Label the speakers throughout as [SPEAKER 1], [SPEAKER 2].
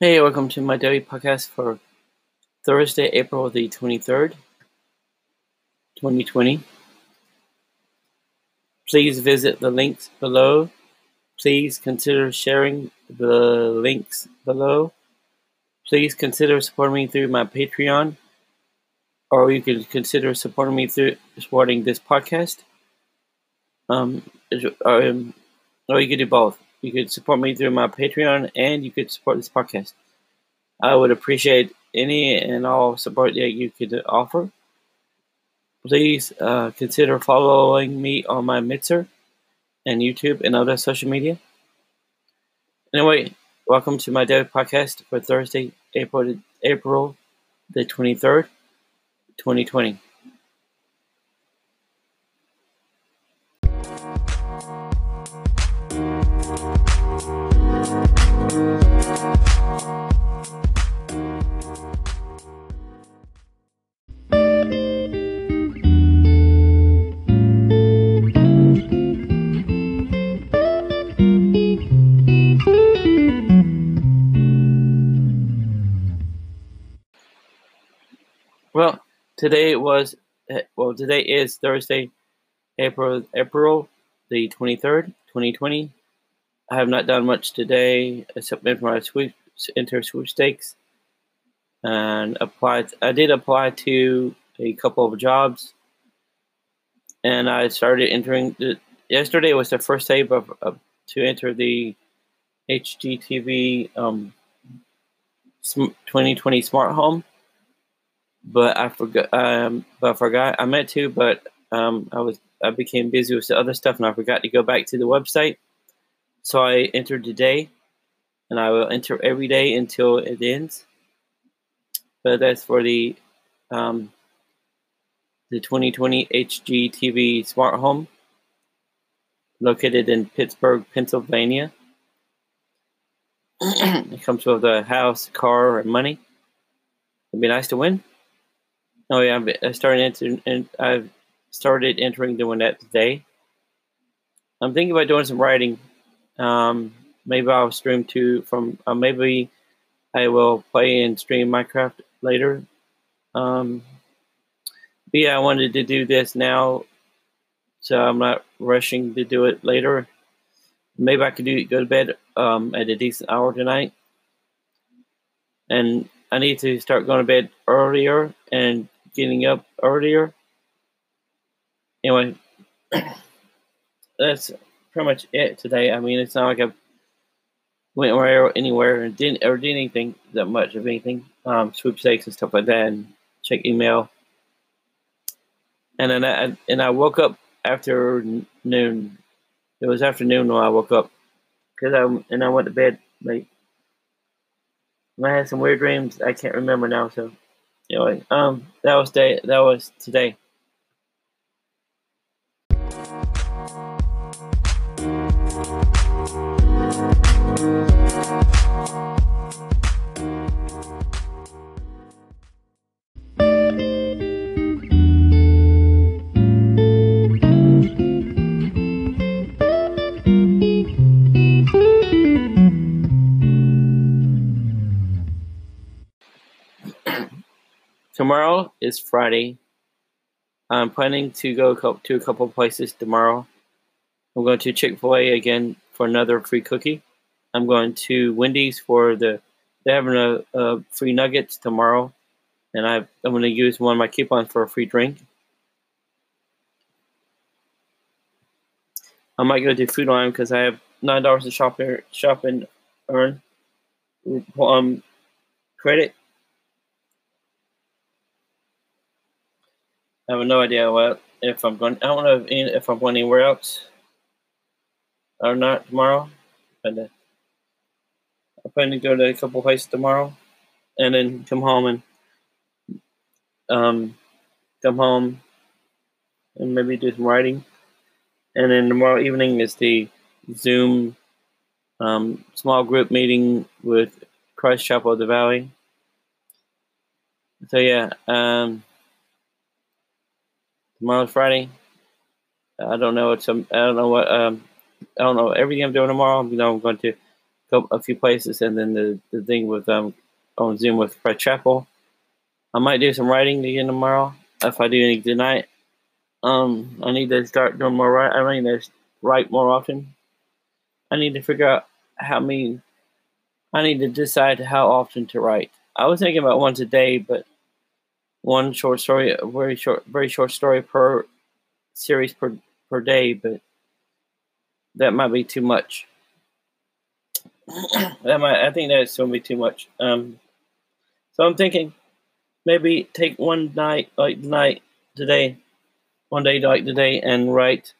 [SPEAKER 1] Hey, welcome to my daily podcast for Thursday, April the 23rd, 2020. Please visit the links below. Please consider sharing the links below. Please consider supporting me through my Patreon, or you can consider supporting me through supporting this podcast. Um, um, or you could do both. You could support me through my Patreon and you could support this podcast. I would appreciate any and all support that you could offer. Please uh, consider following me on my Mixer and YouTube and other social media. Anyway, welcome to my daily podcast for Thursday, April April the 23rd, 2020. Well, today was well. Today is Thursday, April April the twenty third, twenty twenty. I have not done much today except enter my sweep enter sweepstakes and applied. I did apply to a couple of jobs, and I started entering. The, yesterday was the first day of, of to enter the HGTV um, 2020 smart home but I forgot. Um, but I forgot I meant to, but um, I was I became busy with the other stuff, and I forgot to go back to the website. So I entered today, and I will enter every day until it ends. But that's for the um, the 2020 HGTV smart home, located in Pittsburgh, Pennsylvania. it comes with a house, car, and money. It'd be nice to win. Oh yeah, I started entering, and I've started entering doing that today. I'm thinking about doing some writing. Um, maybe I'll stream to from. Uh, maybe I will play and stream Minecraft later. Um, but yeah, I wanted to do this now, so I'm not rushing to do it later. Maybe I could do go to bed um, at a decent hour tonight, and I need to start going to bed earlier and getting up earlier. Anyway, that's pretty much it today. I mean, it's not like I went anywhere, anywhere and didn't or did anything that much of anything. Um, sweepstakes and stuff like that, and check email. And then I and I woke up after noon. It was afternoon when I woke up because I and I went to bed late. I had some weird dreams. I can't remember now, so anyway, um, that was day. That was today. Tomorrow is Friday. I'm planning to go to a couple places tomorrow. I'm going to Chick fil A again for another free cookie. I'm going to Wendy's for the, they're having a, a free nuggets tomorrow. And I, I'm going to use one of my coupons for a free drink. I might go to Food Lion because I have $9 to shop, shop and earn um, credit I have no idea what if I'm going. I don't know if, if I'm going anywhere else or not tomorrow. But uh, I'm planning to go to a couple places tomorrow, and then come home and um come home and maybe do some writing. And then tomorrow evening is the Zoom um, small group meeting with Christ Chapel of the Valley. So yeah, um, Tomorrow's Friday. I don't know. Um, I don't know what um, I don't know everything I'm doing tomorrow. You know, I'm going to go a few places, and then the, the thing with um on Zoom with Fred Chapel. I might do some writing again tomorrow if I do any tonight. Um, I need to start doing more write. I need to write more often. I need to figure out how many. I need to decide how often to write. I was thinking about once a day, but one short story, a very short, very short story per series per per day, but that might be too much. that might, I think that's going to be too much. Um, so I'm thinking maybe take one night, like night today, one day like today, and write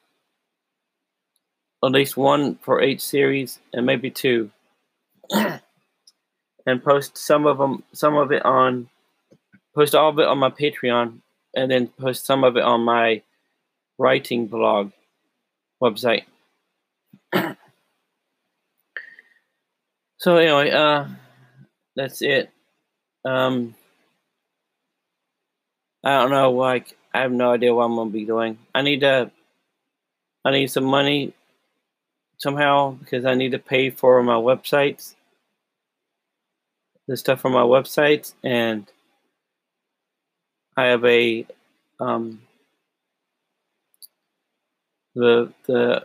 [SPEAKER 1] at least one for each series, and maybe two, and post some of them, some of it on, post all of it on my Patreon, and then post some of it on my writing blog website. so anyway, uh, that's it. Um, I don't know. Like, I have no idea what I'm gonna be doing. I need to. I need some money somehow because I need to pay for my websites, the stuff for my websites, and I have a um, the the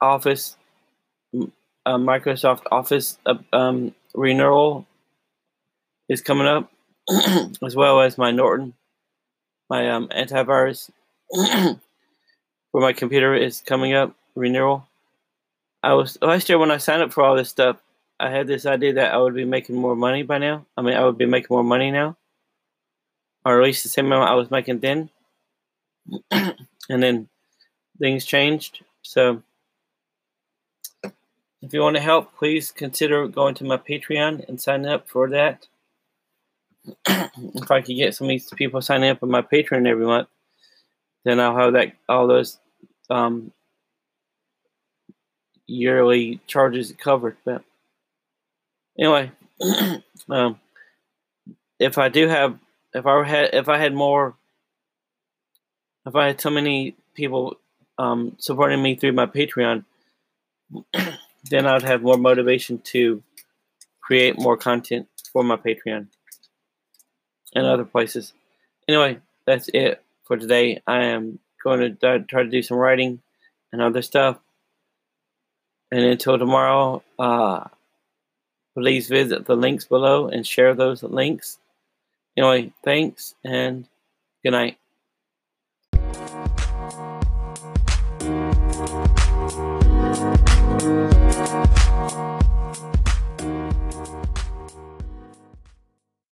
[SPEAKER 1] Office, uh, Microsoft Office uh, um, renewal is coming up, as well as my Norton, my um, antivirus for my computer is coming up renewal. I was last year when I signed up for all this stuff. I had this idea that I would be making more money by now. I mean, I would be making more money now, or at least the same amount I was making then. and then things changed. So if you want to help, please consider going to my Patreon and signing up for that. if I could get some of these people signing up on my Patreon every month, then I'll have that all those um, yearly charges covered. But anyway, um, if I do have, if I had, if I had more, if I had so many people um, supporting me through my Patreon, then I'd have more motivation to create more content for my Patreon and other places. Anyway, that's it for today. I am going to try to do some writing and other stuff. And until tomorrow, uh, please visit the links below and share those links. Anyway, thanks and good night.